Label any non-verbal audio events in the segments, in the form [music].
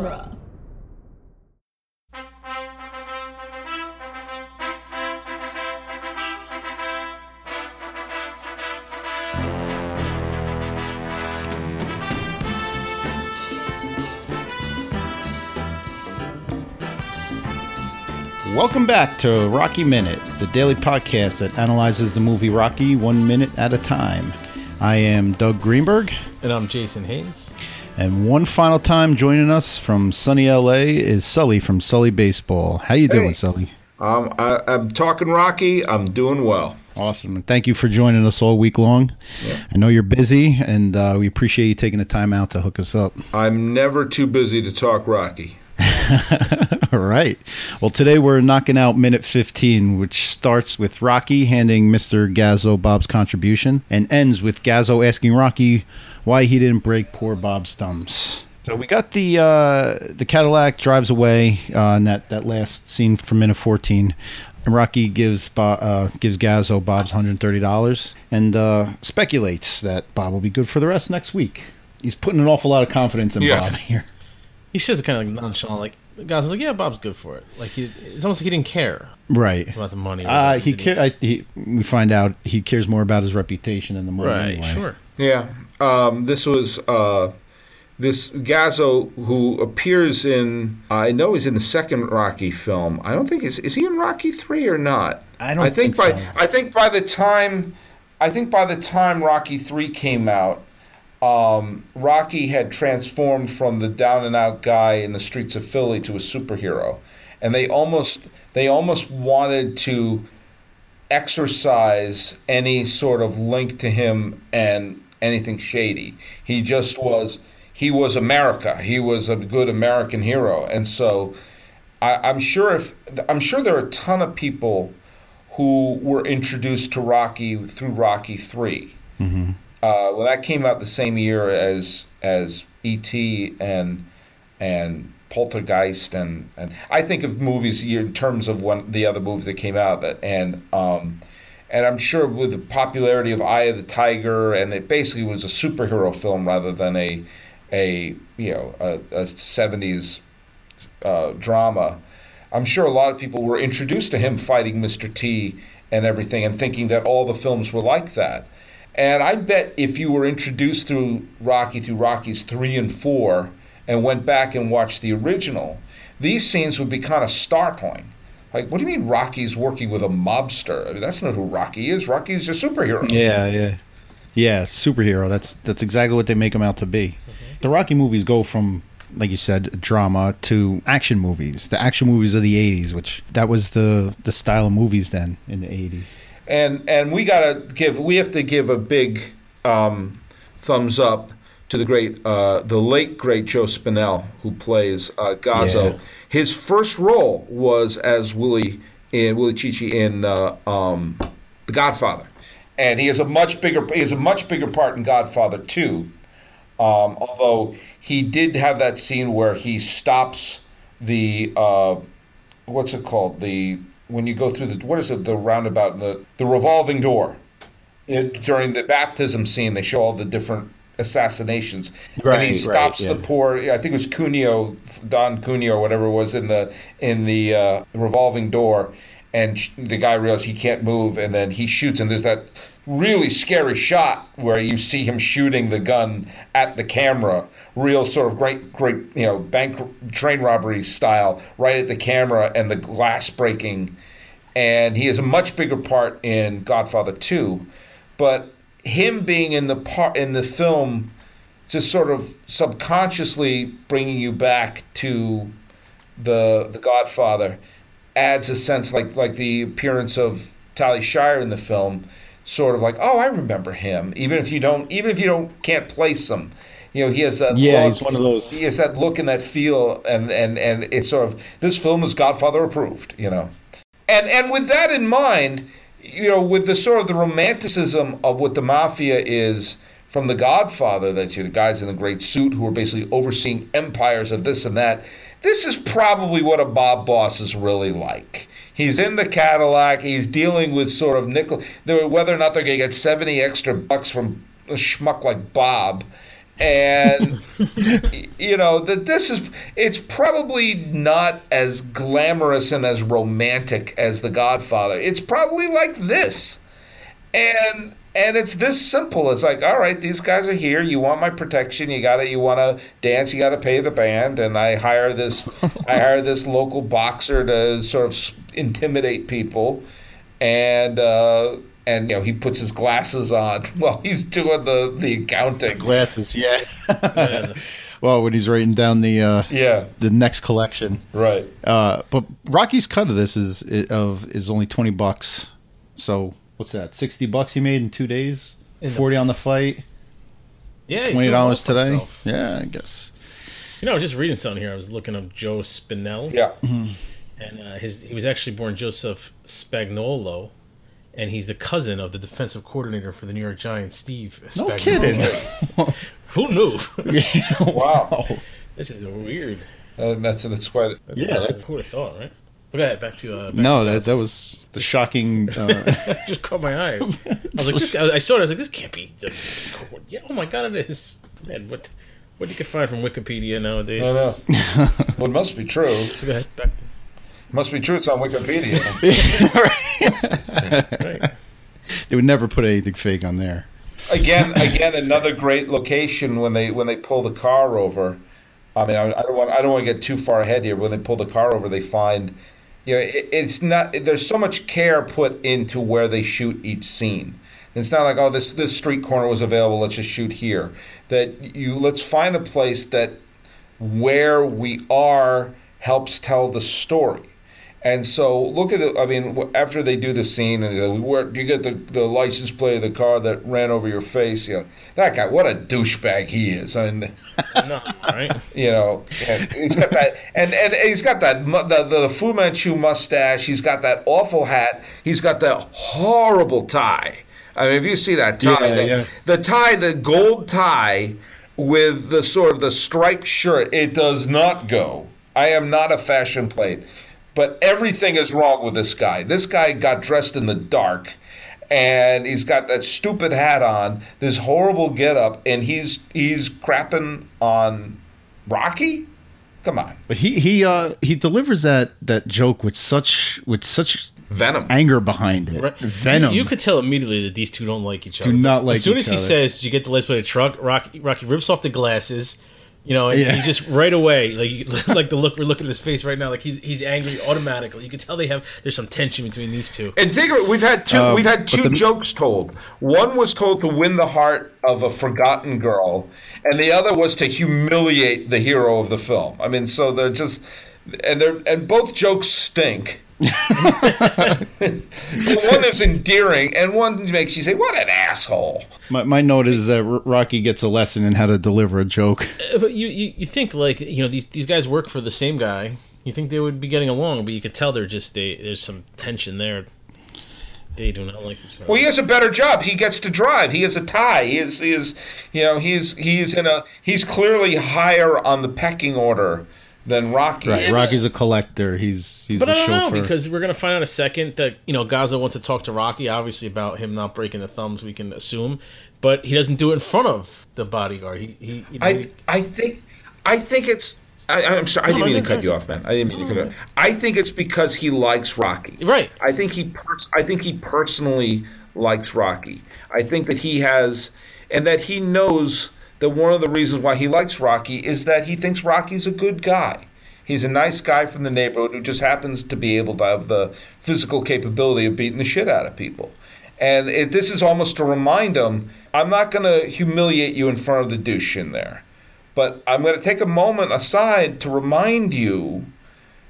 genre. Welcome back to Rocky Minute, the daily podcast that analyzes the movie Rocky one minute at a time. I am Doug Greenberg, And I'm Jason Haynes. And one final time joining us from sunny LA is Sully from Sully Baseball. How you doing, Hey. Sully? Um, I, I'm talking Rocky. I'm doing well. Awesome, and thank you for joining us all week long. I know you're busy, and uh, we appreciate you taking the time out to hook us up. I'm never too busy to talk Rocky. [laughs] All right. Well, today we're knocking out minute 15, which starts with Rocky handing Mr. Gazzo Bob's contribution and ends with Gazzo asking Rocky why he didn't break poor Bob's thumbs. So we got the uh, the Cadillac drives away uh, in that, that last scene from minute 14. And Rocky gives Bo- uh, gives Gazzo Bob's $130 and uh, speculates that Bob will be good for the rest next week. He's putting an awful lot of confidence in Yeah. Bob here. He says it kind of like nonchalant, like the guys like, "Yeah, Bob's good for it." Like he, it's almost like he didn't care Right. about the money. Uh, he, Did ca- I, he we find out he cares more about his reputation than the money. Right, anyway. sure. Yeah. Um, this was uh, this Gazzo who appears in. I know he's in the second Rocky film. I don't think is is he in Rocky three or not. I don't I think, think by so. I think by the time I think by the time Rocky three came out. Um, Rocky had transformed from the down and out guy in the streets of Philly to a superhero, and they almost they almost wanted to exercise any sort of link to him and anything shady. He just was he was America. He was a good American hero, and so I, I'm sure if I'm sure there are a ton of people who were introduced to Rocky through Rocky 3 Uh, when that came out the same year as as E.T. and and Poltergeist and, and I think of movies in terms of one the other movies that came out that and um, and I'm sure with the popularity of Eye of the Tiger and it basically was a superhero film rather than a a you know a, a 70s uh, drama. I'm sure a lot of people were introduced to him fighting Mr. T and everything and thinking that all the films were like that. And I bet if you were introduced through Rocky through Rockies 3 and 4 and went back and watched the original, these scenes would be kind of startling. Like, what do you mean Rocky's working with a mobster? I mean, that's not who Rocky is. Rocky's a superhero. Yeah, yeah, yeah. Superhero. That's that's exactly what they make him out to be. The Rocky movies go from, like you said, drama to action movies. The action movies of the '80s, which that was the the style of movies then in the '80s. and and we gotta give we have to give a big um, thumbs up to the great uh, the late great Joe Spinell who plays uh, Gazzo. Yeah. His first role was as Willie in Willie Cicci in uh, um, The Godfather, and he has a much bigger he has a much bigger part in Godfather Two. Um, although he did have that scene where he stops the uh, what's it called the when you go through the what is it the roundabout the the revolving door It- during the baptism scene they show all the different assassinations. And Right, he right, stops yeah. the poor I think it was Cuneo Don Cuneo or whatever it was in the in the uh, revolving door. And sh- the guy realizes he can't move and then he shoots and there's that really scary shot where you see him shooting the gun at the camera. Real sort of great great you know bank train robbery style right at the camera and the glass breaking. And he has a much bigger part in Godfather 2 but him being in the part in the film just sort of subconsciously bringing you back to the the Godfather adds a sense like like the appearance of Talia Shire in the film, sort of like oh I remember him even if you don't even if you don't can't place him, you know he has that Yeah, look, he's one of those- he has that look and that feel and and and it's sort of this film is Godfather approved you know, and and with that in mind, you know with the sort of the romanticism of what the mafia is from the Godfather, that's you the guys in the great suit who are basically overseeing empires of this and that. This is probably what a mob boss is really like. He's in the Cadillac. He's dealing with sort of nickel. Whether or not they're going to get seventy extra bucks from a schmuck like Bob, and [laughs] you know that this is it's probably not as glamorous and as romantic as The Godfather. It's probably like this, and and it's this simple. It's like, all right, these guys are here. You want my protection. You gotta. You want to dance. You got to pay the band. And I hire this. I [laughs] hire this local boxer to sort of intimidate people, and. Uh, and you know he puts his glasses on [laughs] while he's doing the the accounting. Glasses, yeah. [laughs] well, when he's writing down the uh, Yeah, the next collection. right. Uh, but Rocky's cut of this is of is only twenty bucks. So what's that? Sixty bucks he made in two days. In the- Forty on the flight. Yeah, Twenty dollars today. himself. Yeah, I guess. You know, I was just reading something here. I was looking up Joe Spinell. Yeah, and uh, his he was actually born Joseph Spagnuolo, and he's the cousin of the defensive coordinator for the New York Giants, Steve. No Spagnuolo. kidding. [laughs] Who knew? [laughs] Wow. this is weird. uh, that's that's quite. That's Yeah, uh, that's- who would have thought, right? Look at that. Back to uh, back No, to that that was the shocking. [laughs] Uh, just caught my eye. I was like, this. I saw it. I was like, this can't be the. Yeah, oh my god, it is. Man, what what you can find from Wikipedia nowadays? I know. well, it must be true. So go ahead. Back. Must be true. It's on Wikipedia. [laughs] Right. they would never put anything fake on there. again, [laughs] again, another great location when they when they pull the car over. I mean, I, I don't want I don't want to get too far ahead here. When they pull the car over, they find, you know, it, it's not. There's so much care put into where they shoot each scene. It's not like oh this this street corner was available. Let's just shoot here. That you let's find a place that where we are helps tell the story. And so look at it. I mean, after they do the scene, and uh, where you get the, the license plate of the car that ran over your face? You know, that guy, what a douchebag he is. I mean, [laughs] No, right? you know, and he's got that, and, and he's got that mu- the, the Fu Manchu mustache. He's got that awful hat. He's got that horrible tie. I mean, if you see that tie, Yeah, the, yeah. the tie, the gold tie with the sort of the striped shirt, it does not go. I am not a fashion plate, but everything is wrong with this guy. This guy got dressed in the dark. And he's got that stupid hat on, this horrible getup, and he's he's crapping on Rocky? Come on. But he he uh he delivers that that joke with such with such Venom. anger behind it. Right. Venom. You, you could tell immediately that these two don't like each other. Do not like As soon each as he other. says, "Did you get the license plate of the truck?" Rocky, Rocky rips off the glasses. You know, and Yeah. he just right away, like [laughs] like the look we're looking at his face right now, like he's he's angry automatically. You can tell they have there's some tension between these two. And think of it, we've had two Uh, we've had two the- jokes told. One was told to win the heart of a forgotten girl, and the other was to humiliate the hero of the film. I mean, so they're just and they're and both jokes stink. [laughs] But one is endearing, and one makes you say, "What an asshole!" my, my note is that Rocky gets a lesson in how to deliver a joke. Uh, But you, you you think like you know these these guys work for the same guy. You think they would be getting along, but you could tell they're just they there's some tension there. They do not like each other. Well, he has a better job. He gets to drive. He has a tie. He is, he is, you know, he's he's in a he's clearly higher on the pecking order than Rocky. Right. is. Rocky's a collector. He's he's But a I don't chauffeur. know because we're gonna find out in a second that you know Gazzo wants to talk to Rocky, obviously about him not breaking the thumbs. We can assume, but he doesn't do it in front of the bodyguard. He he. You know, I he- I think I think it's. I, I'm sorry. I didn't mean to cut you off, man. I didn't mean to cut you off. I think it's because he likes Rocky. right. I think he pers- I think he personally likes Rocky. I think that he has and that he knows that one of the reasons why he likes Rocky is that he thinks Rocky's a good guy. He's a nice guy from the neighborhood who just happens to be able to have the physical capability of beating the shit out of people. And it, this is almost to remind him, I'm not going to humiliate you in front of the douche in there. But I'm going to take a moment aside to remind you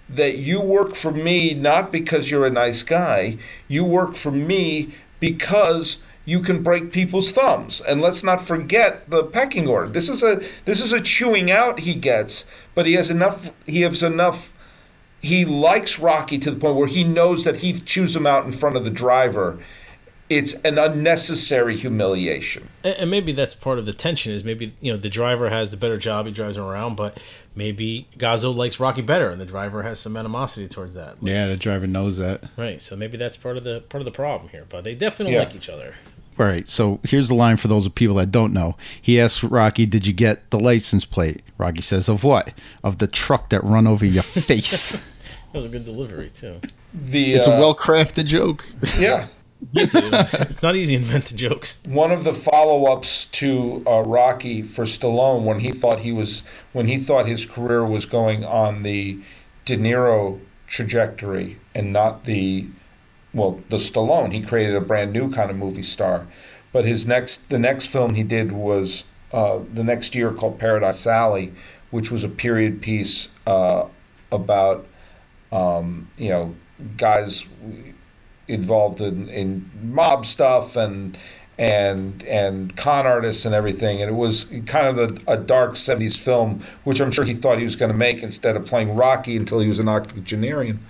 that you work for me not because you're a nice guy. You work for me because you can break people's thumbs. And let's not forget the pecking order. This is a this is a chewing out he gets, but he has enough he has enough he likes Rocky to the point where he knows that he chews him out in front of the driver. It's an unnecessary humiliation. And, and maybe that's part of the tension is maybe you know the driver has the better job, he drives him around, but maybe Gazzo likes Rocky better, and the driver has some animosity towards that. yeah, the driver knows that. Right. So maybe that's part of the part of the problem here. But they definitely Yeah. don't like each other. All right, so here's the line for those of people that don't know. He asks Rocky, "Did you get the license plate?" Rocky says, "Of what? Of the truck that run over your face." [laughs] That was a good delivery too. The it's uh, a well-crafted joke. [laughs] yeah. it's not easy to inventing jokes. One of the follow-ups to uh, Rocky for Stallone, when he thought he was, when he thought his career was going on the De Niro trajectory and not the, well, the Stallone. He created a brand new kind of movie star, but his next, the next film he did was uh, the next year called Paradise Alley, which was a period piece uh, about, um, you know, guys involved in, in mob stuff and and and con artists and everything. And it was kind of a, a dark '70s film, which I'm sure he thought he was going to make instead of playing Rocky until he was an octogenarian.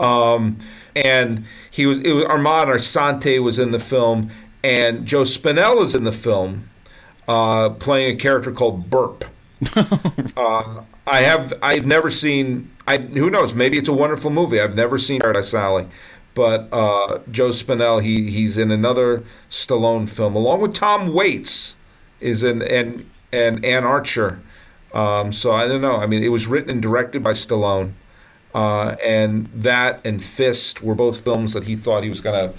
Um, and he was, it was Armand Assante was in the film, and Joe Spinell is in the film, uh, playing a character called Burp. [laughs] uh, I have I've never seen. I who knows? Maybe it's a wonderful movie. I've never seen Paradise Alley, but uh, Joe Spinell he he's in another Stallone film along with Tom Waits is in and and Anne Archer. Um, so I don't know. I mean, it was written and directed by Stallone, uh, and that and Fist were both films that he thought he was going to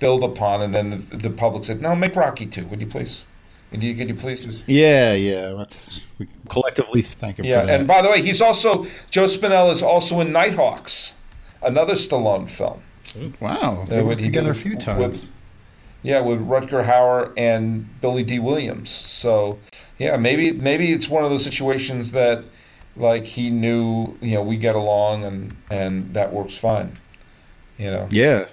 build upon, and then the, the public said, "No, make Rocky too, would you please?" Could you, could you please just Yeah, yeah. Let's we collectively thank him Yeah, for that. and by the way, he's also Joe Spinell is also in Nighthawks, another Stallone film. wow, they what together a few with- times. Yeah, with Rutger Hauer and Billy Dee Williams. So yeah, maybe maybe it's one of those situations that like he knew, you know, we get along and and that works fine. You know. Yeah.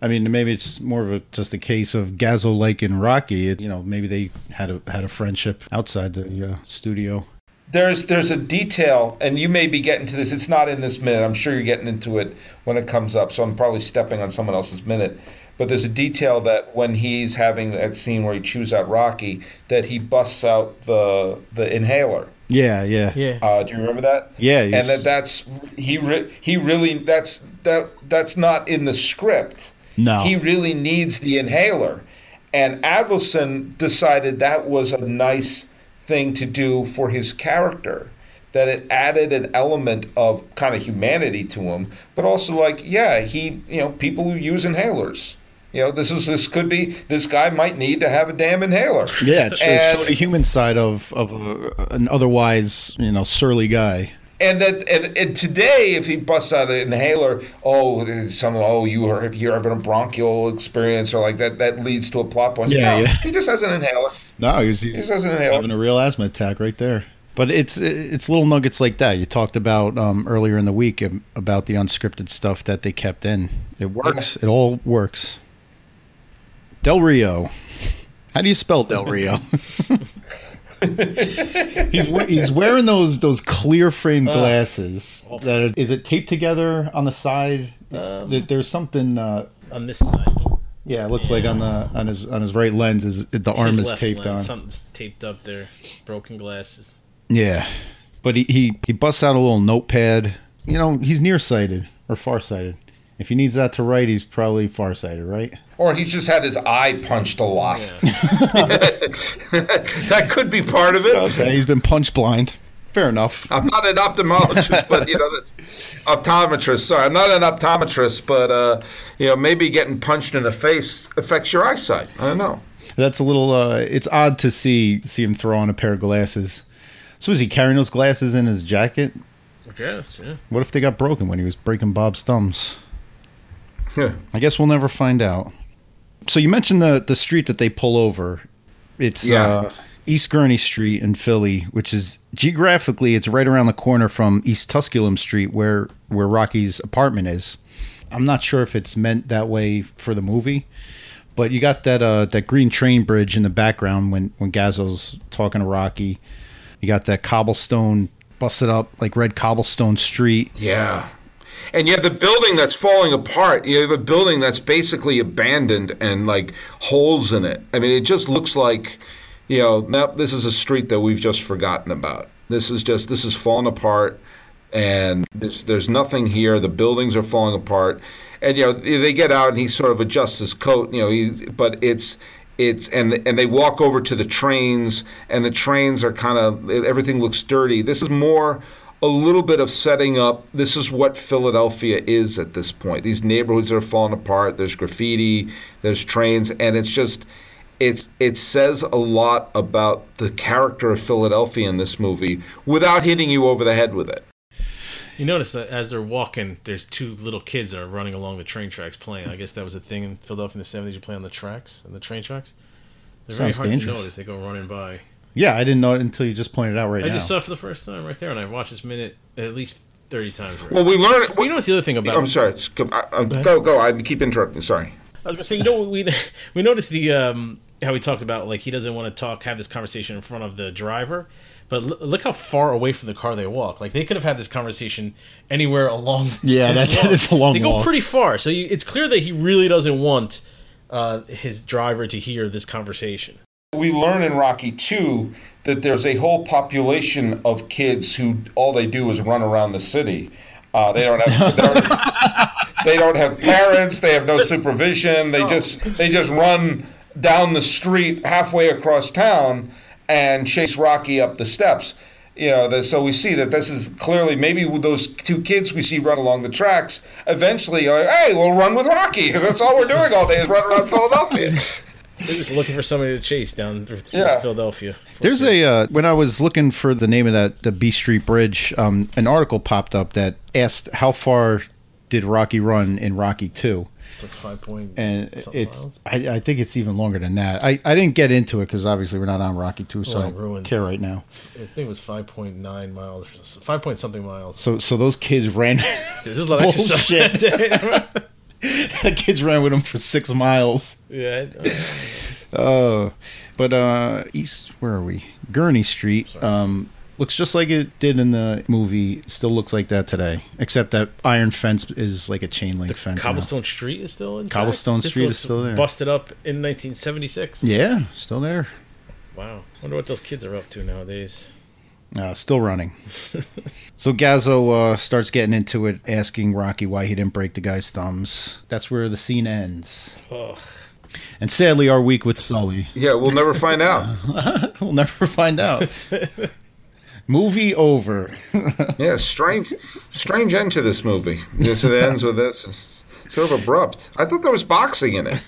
I mean, maybe it's more of a just a case of Gazzo like in Rocky. It, you know, maybe they had a had a friendship outside the uh, studio. There's there's a detail, and you may be getting to this. It's not in this minute. I'm sure you're getting into it when it comes up. So I'm probably stepping on someone else's minute. But there's a detail that when he's having that scene where he chews out Rocky, that he busts out the the inhaler. Yeah, yeah, Yeah. Uh, do you remember that? Yeah, And that that's he re- he really that's that that's not in the script. No. He really needs the inhaler, and Avildsen decided that was a nice thing to do for his character. That it added an element of kind of humanity to him, but also like, yeah, he, you know, people who use inhalers. You know, this is this could be this guy might need to have a damn inhaler. yeah. It And- a human side of of a, an otherwise you know surly guy. And that and, and today, if he busts out an inhaler, oh, some oh you are you're having a bronchial experience or like that, that leads to a plot point. Yeah, No, yeah. He just has an inhaler. No, he was, He just has an inhaler. having a real asthma attack right there. But it's it's little nuggets like that. You talked about um, earlier in the week about the unscripted stuff that they kept in. It works. It all works. Del Rio. How do you spell Del Rio? [laughs] he's he's wearing those those clear frame glasses. that are, is it taped together on the side? Um, There- There's something. Uh, On this side, yeah, it looks like on the on his on his right lens is the arm his is taped lens, on. Something's taped up there. Broken glasses. Yeah, but he, he he busts out a little notepad. You know, he's nearsighted or farsighted. If he needs that to write, he's probably farsighted, right? Or he's just had his eye punched a lot. Yeah. [laughs] that could be part of it. Okay, he's been punch blind. Fair enough. I'm not an ophthalmologist, but you know, that's optometrist. Sorry, I'm not an optometrist, but uh, you know, maybe getting punched in the face affects your eyesight. I don't know. That's a little. uh It's odd to see see him throw on a pair of glasses. So is he carrying those glasses in his jacket? I guess. Yeah. What if they got broken when he was breaking Bob's thumbs? I guess we'll never find out. So you mentioned the the street that they pull over. It's Yeah. uh, East Gurney Street in Philly, which is geographically it's right around the corner from East Tusculum Street, where where Rocky's apartment is. I'm not sure if it's meant that way for the movie, but you got that uh, that green train bridge in the background when when Gazzo's talking to Rocky. You got that cobblestone busted up like red cobblestone street. Yeah. And you have the building that's falling apart. You have a building that's basically abandoned and like holes in it. I mean, it just looks like, you know, nope, this is a street that we've just forgotten about. This is just this is falling apart, and there's there's nothing here. The buildings are falling apart, and you know they get out and he sort of adjusts his coat. You know, he, but it's it's and and they walk over to the trains and the trains are kind of everything looks dirty. This is more a little bit of setting up. This is what Philadelphia is at this point. These neighborhoods are falling apart. There's graffiti. There's trains, and it's just it's it says a lot about the character of Philadelphia in this movie without hitting you over the head with it. You notice that as they're walking, there's two little kids that are running along the train tracks playing. I guess that was a thing in Philadelphia in the seventies. You play on the tracks and the train tracks. They're Sounds very hard dangerous. to notice. They go running by. Yeah, I didn't know it until you just pointed it out right now. I now. just saw it for the first time right there, and I watched this minute at least thirty times. Already. Well, we learn. Well, you know what's the other thing about? I'm sorry. just Go, I- I- go, go. I keep interrupting. Sorry. I was gonna say, you know, we [laughs] we noticed the um, how we talked about like he doesn't want to talk, have this conversation in front of the driver, but l- look how far away from the car they walk. Like they could have had this conversation anywhere along. Yeah, this that- that walk. is a long They go walk. pretty far, so you, it's clear that he really doesn't want uh, his driver to hear this conversation. We learn in Rocky 2 that there's a whole population of kids who all they do is run around the city. Uh, they don't have they don't, [laughs] they don't have parents. They have no supervision. They just they just run down the street halfway across town and chase Rocky up the steps. You know, the, so we see that this is clearly maybe those two kids we see run along the tracks. Eventually, are like, hey, we'll run with Rocky because that's all we're doing all day is run around Philadelphia. [laughs] They're just looking for somebody to chase down through, through Yeah. Philadelphia. There's a uh, when I was looking for the name of that the B Street Bridge, um, an article popped up that asked how far did Rocky run in Rocky Two, It's like five point and it's miles. I, I think it's even longer than that. I, I didn't get into it because obviously we're not on Rocky Two, so Well, I don't ruined. care right now. I think it was five point nine miles, five point something miles. So so those kids ran, Dude, there's a lot of [laughs] exercise. Bullshit. [laughs] [laughs] the kids ran with him for six miles. yeah, Oh, but uh, east where are we? Gurney Street. Um, looks just like it did in the movie. Still looks like that today, except that iron fence is like a chain link fence. now. Cobblestone Street is still in. Cobblestone Street is still there. Busted up in 1976. Yeah, still there. Wow. Wonder what those kids are up to nowadays. Uh, still running. [laughs] so Gazzo uh, starts getting into it, asking Rocky why he didn't break the guy's thumbs. That's where the scene ends. Ugh. And sadly, our week with Sully, Yeah, we'll never find out. [laughs] we'll never find out. [laughs] Movie over. Yeah, strange, strange end to this movie. Yes, it ends with this. Sort of abrupt. I thought there was boxing in it.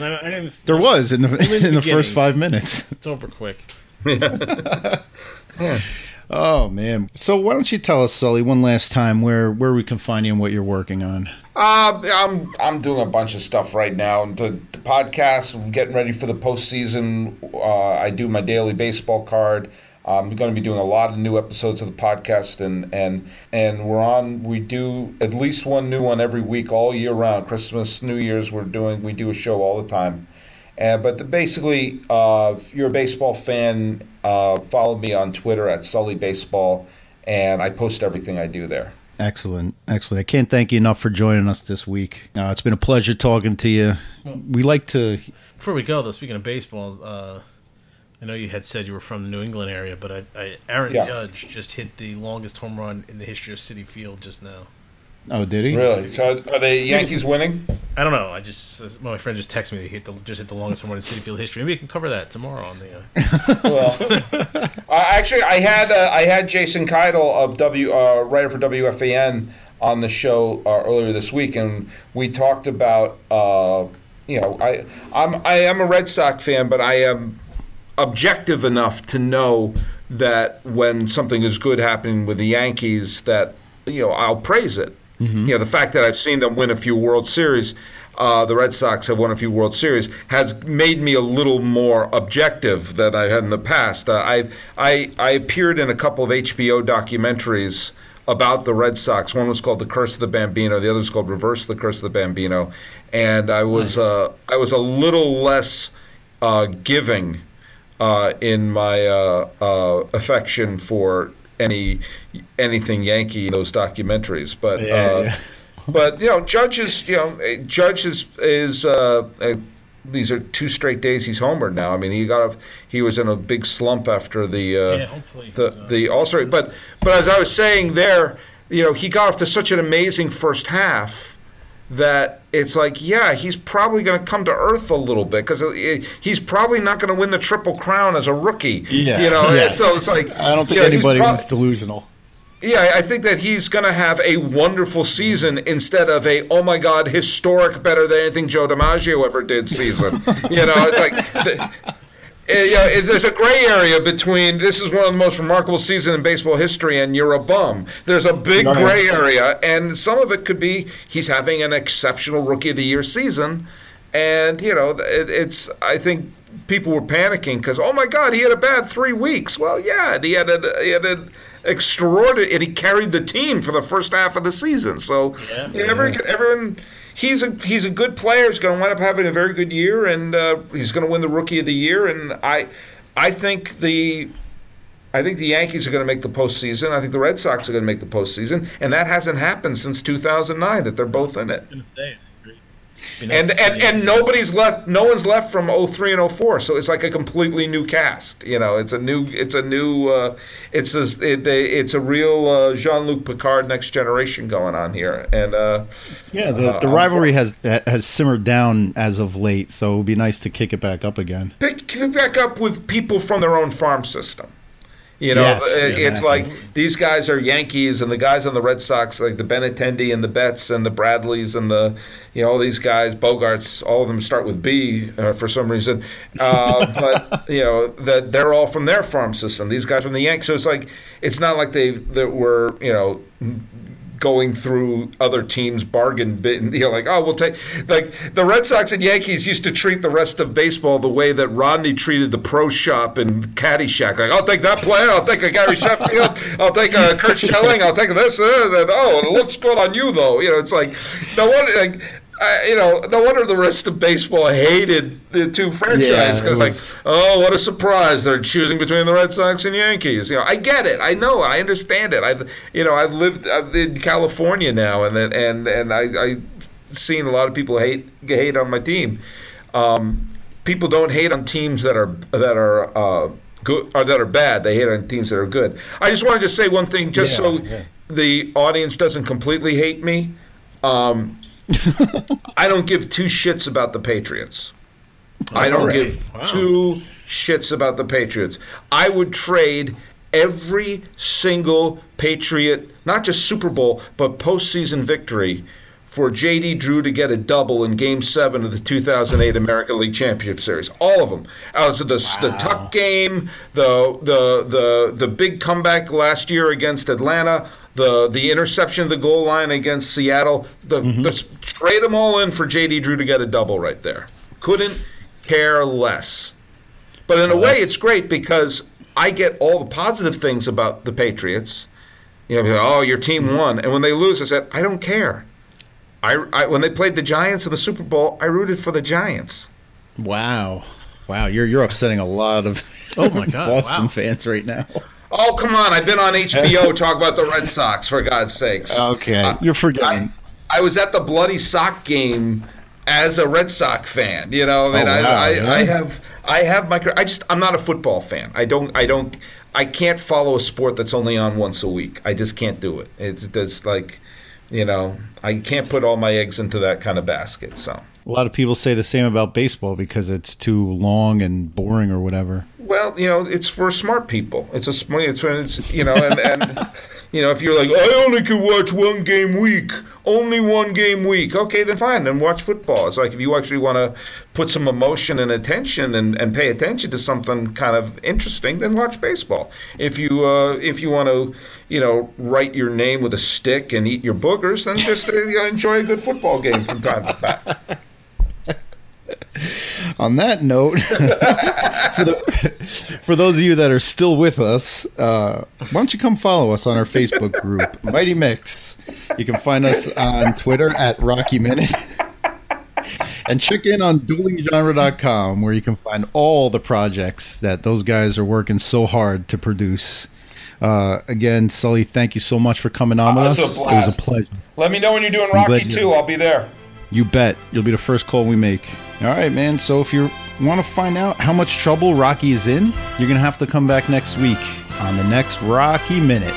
I, I didn't, There was in the the in the first five minutes. it's over quick. [laughs] Oh man! So why don't you tell us, Sully, one last time where where we can find you and what you're working on? Uh, I'm I'm doing a bunch of stuff right now. The, the podcast, I'm getting ready for the postseason. Uh, I do my daily baseball card. I'm going to be doing a lot of new episodes of the podcast, and and and we're on. We do at least one new one every week, all year round. Christmas, New Year's, we're doing. We do a show all the time. Uh, but the, basically, uh, if you're a baseball fan, uh, follow me on Twitter at Sully Baseball, and I post everything I do there. Excellent, excellent. I can't thank you enough for joining us this week. Uh, it's been a pleasure talking to you. We like to. Before we go, though, speaking of baseball, uh, I know you had said you were from the New England area, but I, I, Aaron Yeah. Judge just hit the longest home run in the history of Citi Field just now. Oh, did he? Really? So are the Yankees winning? I don't know. I just well, my friend just texted me that he hit the, just hit the longest home run in Citi Field history. Maybe we can cover that tomorrow on the. Uh, [laughs] Well, uh, actually, I had uh, I had Jason Keidel of W uh, writer for WFAN on the show uh, earlier this week, and we talked about uh, you know I I'm I am a Red Sox fan, but I am objective enough to know that when something is good happening with the Yankees, that you know I'll praise it. You know the fact that I've seen them win a few World Series. Uh, the Red Sox have won a few World Series has made me a little more objective than I had in the past. Uh, I I I appeared in a couple of HBO documentaries about the Red Sox. One was called The Curse of the Bambino. The other was called Reverse the Curse of the Bambino. And I was uh, I was a little less uh, giving uh, in my uh, uh, affection for any anything Yankee in those documentaries. But Yeah, uh, yeah. [laughs] but you know, Judge is you know eh, Judge is is. Uh, uh, these are two straight days he's homered now. I mean, he got a, he was in a big slump after the uh, Yeah, the he's, uh, the All Star. But but as I was saying there, you know, he got off to such an amazing first half that it's like, yeah, he's probably going to come to earth a little bit because uh, eh, he's probably not going to win the triple crown as a rookie. Yeah, you know. So it's like I don't think you know, anybody prob- was delusional. yeah, I think that he's going to have a wonderful season instead of a oh my god historic, better than anything Joe DiMaggio ever did season. [laughs] you know, it's like. The, uh, yeah, it- there's a gray area between this is one of the most remarkable seasons in baseball history, and you're a bum. There's a big Right. gray area, and some of it could be he's having an exceptional rookie of the year season, and you know it, it's I think people were panicking because oh my god he had a bad three weeks. Well, yeah, and he had a he had an extraordinary and he carried the team for the first half of the season. So Yeah. you never get everyone. He's a he's a good player. He's going to wind up having a very good year, and uh, he's going to win the Rookie of the Year. And I, I think the, I think the Yankees are going to make the postseason. I think the Red Sox are going to make the postseason, and that hasn't happened since 2009 that they're both in it. Gonna say it. Agree. Be nice And and, and nobody's left. No one's left from 03 and 04. So it's like a completely new cast. You know, it's a new. It's a new. Uh, it's a, it, it's a real uh, Jean-Luc Picard next generation going on here. And uh, Yeah, the, Uh, the rivalry has has simmered down as of late, so it would be nice to kick it back up again. pick, pick back up with people from their own farm system. You know, Yes, uh, it's exactly. like these guys are Yankees, and the guys on the Red Sox, like the Benintendi and the Betts and the Bradleys and the, you know, all these guys, Bogaerts, all of them start with B uh, for some reason. Uh, [laughs] but you know, that they're all from their farm system. These guys from the Yankees, so it's like it's not like they that were you know going through other teams' bargain bin. [laughs] You know, like, oh, we'll take like the Red Sox and Yankees used to treat the rest of baseball the way that Rodney treated the pro shop and Caddyshack. Like, I'll take that player, I'll take a Gary [laughs] Sheffield, I'll take a Curt Schilling, I'll take this, uh, and, oh, it looks good on you though. You know, it's like no wonder like. I, you know, no wonder the rest of baseball hated the two franchises Yeah, because, like, oh, what a surprise! They're choosing between the Red Sox and Yankees. You know, I get it. I know. I understand it. I've, you know, I've lived i in California now, and and and I, I've seen a lot of people hate hate on my team. Um, people don't hate on teams that are that are uh, good or that are bad. They hate on teams that are good. I just wanted to say one thing, just Yeah, so yeah. the audience doesn't completely hate me. Um, I don't give two shits about the Patriots. I don't Alright. give Wow. two shits about the Patriots. I would trade every single Patriot, not just Super Bowl, but postseason victory for JD Drew to get a double in Game 7 of the 2008 American League Championship Series. All of them. Uh, so the, the tuck game, the, the, the, the big comeback last year against Atlanta, the, the interception of the goal line against Seattle. The, the- trade them all in for JD Drew to get a double right there. Couldn't care less. But in a way, it's great because I get all the positive things about the Patriots. You know, oh, your team won, and when they lose, I said, I don't care. I, I when they played the Giants in the Super Bowl, I rooted for the Giants. Wow, wow, you're you're upsetting a lot of Oh my God, [laughs] Boston wow. fans right now. Oh, come on! I've been on HBO [laughs] talk about the Red Sox for God's sakes. Okay, Uh, you're forgetting. I, I was at the bloody sock game as a Red Sox fan. You know, I mean, Oh, I, wow, I, yeah. I have I have my I just I'm not a football fan. I don't I don't I can't follow a sport that's only on once a week. I just can't do it. It's just like, you know, I can't put all my eggs into that kind of basket. So. a lot of people say the same about baseball because it's too long and boring or whatever. Well, you know, it's for smart people. It's a smart. It's when it's you know, and, and [laughs] you know, if you're like, I only can watch one game week, only one game week. Okay, then fine, then watch football. It's like if you actually want to put some emotion and attention and, and pay attention to something kind of interesting, then watch baseball. If you uh, if you want to, you know, write your name with a stick and eat your boogers, then just uh, enjoy a good football game from time to time. [laughs] [laughs] On that note, [laughs] for, the, for those of you that are still with us, uh, why don't you come follow us on our Facebook group, Mighty Mix. You can find us on Twitter at Rocky Minute. And check in on duelinggenre.com where you can find all the projects that those guys are working so hard to produce. Uh, again, Sully, thank you so much for coming on with Oh, us. It was a pleasure. Let me know when you're doing Rocky you- too. I'll be there. You bet. You'll be the first call we make. All right, man. So if you want to find out how much trouble Rocky is in, you're going to have to come back next week on the next Rocky Minute.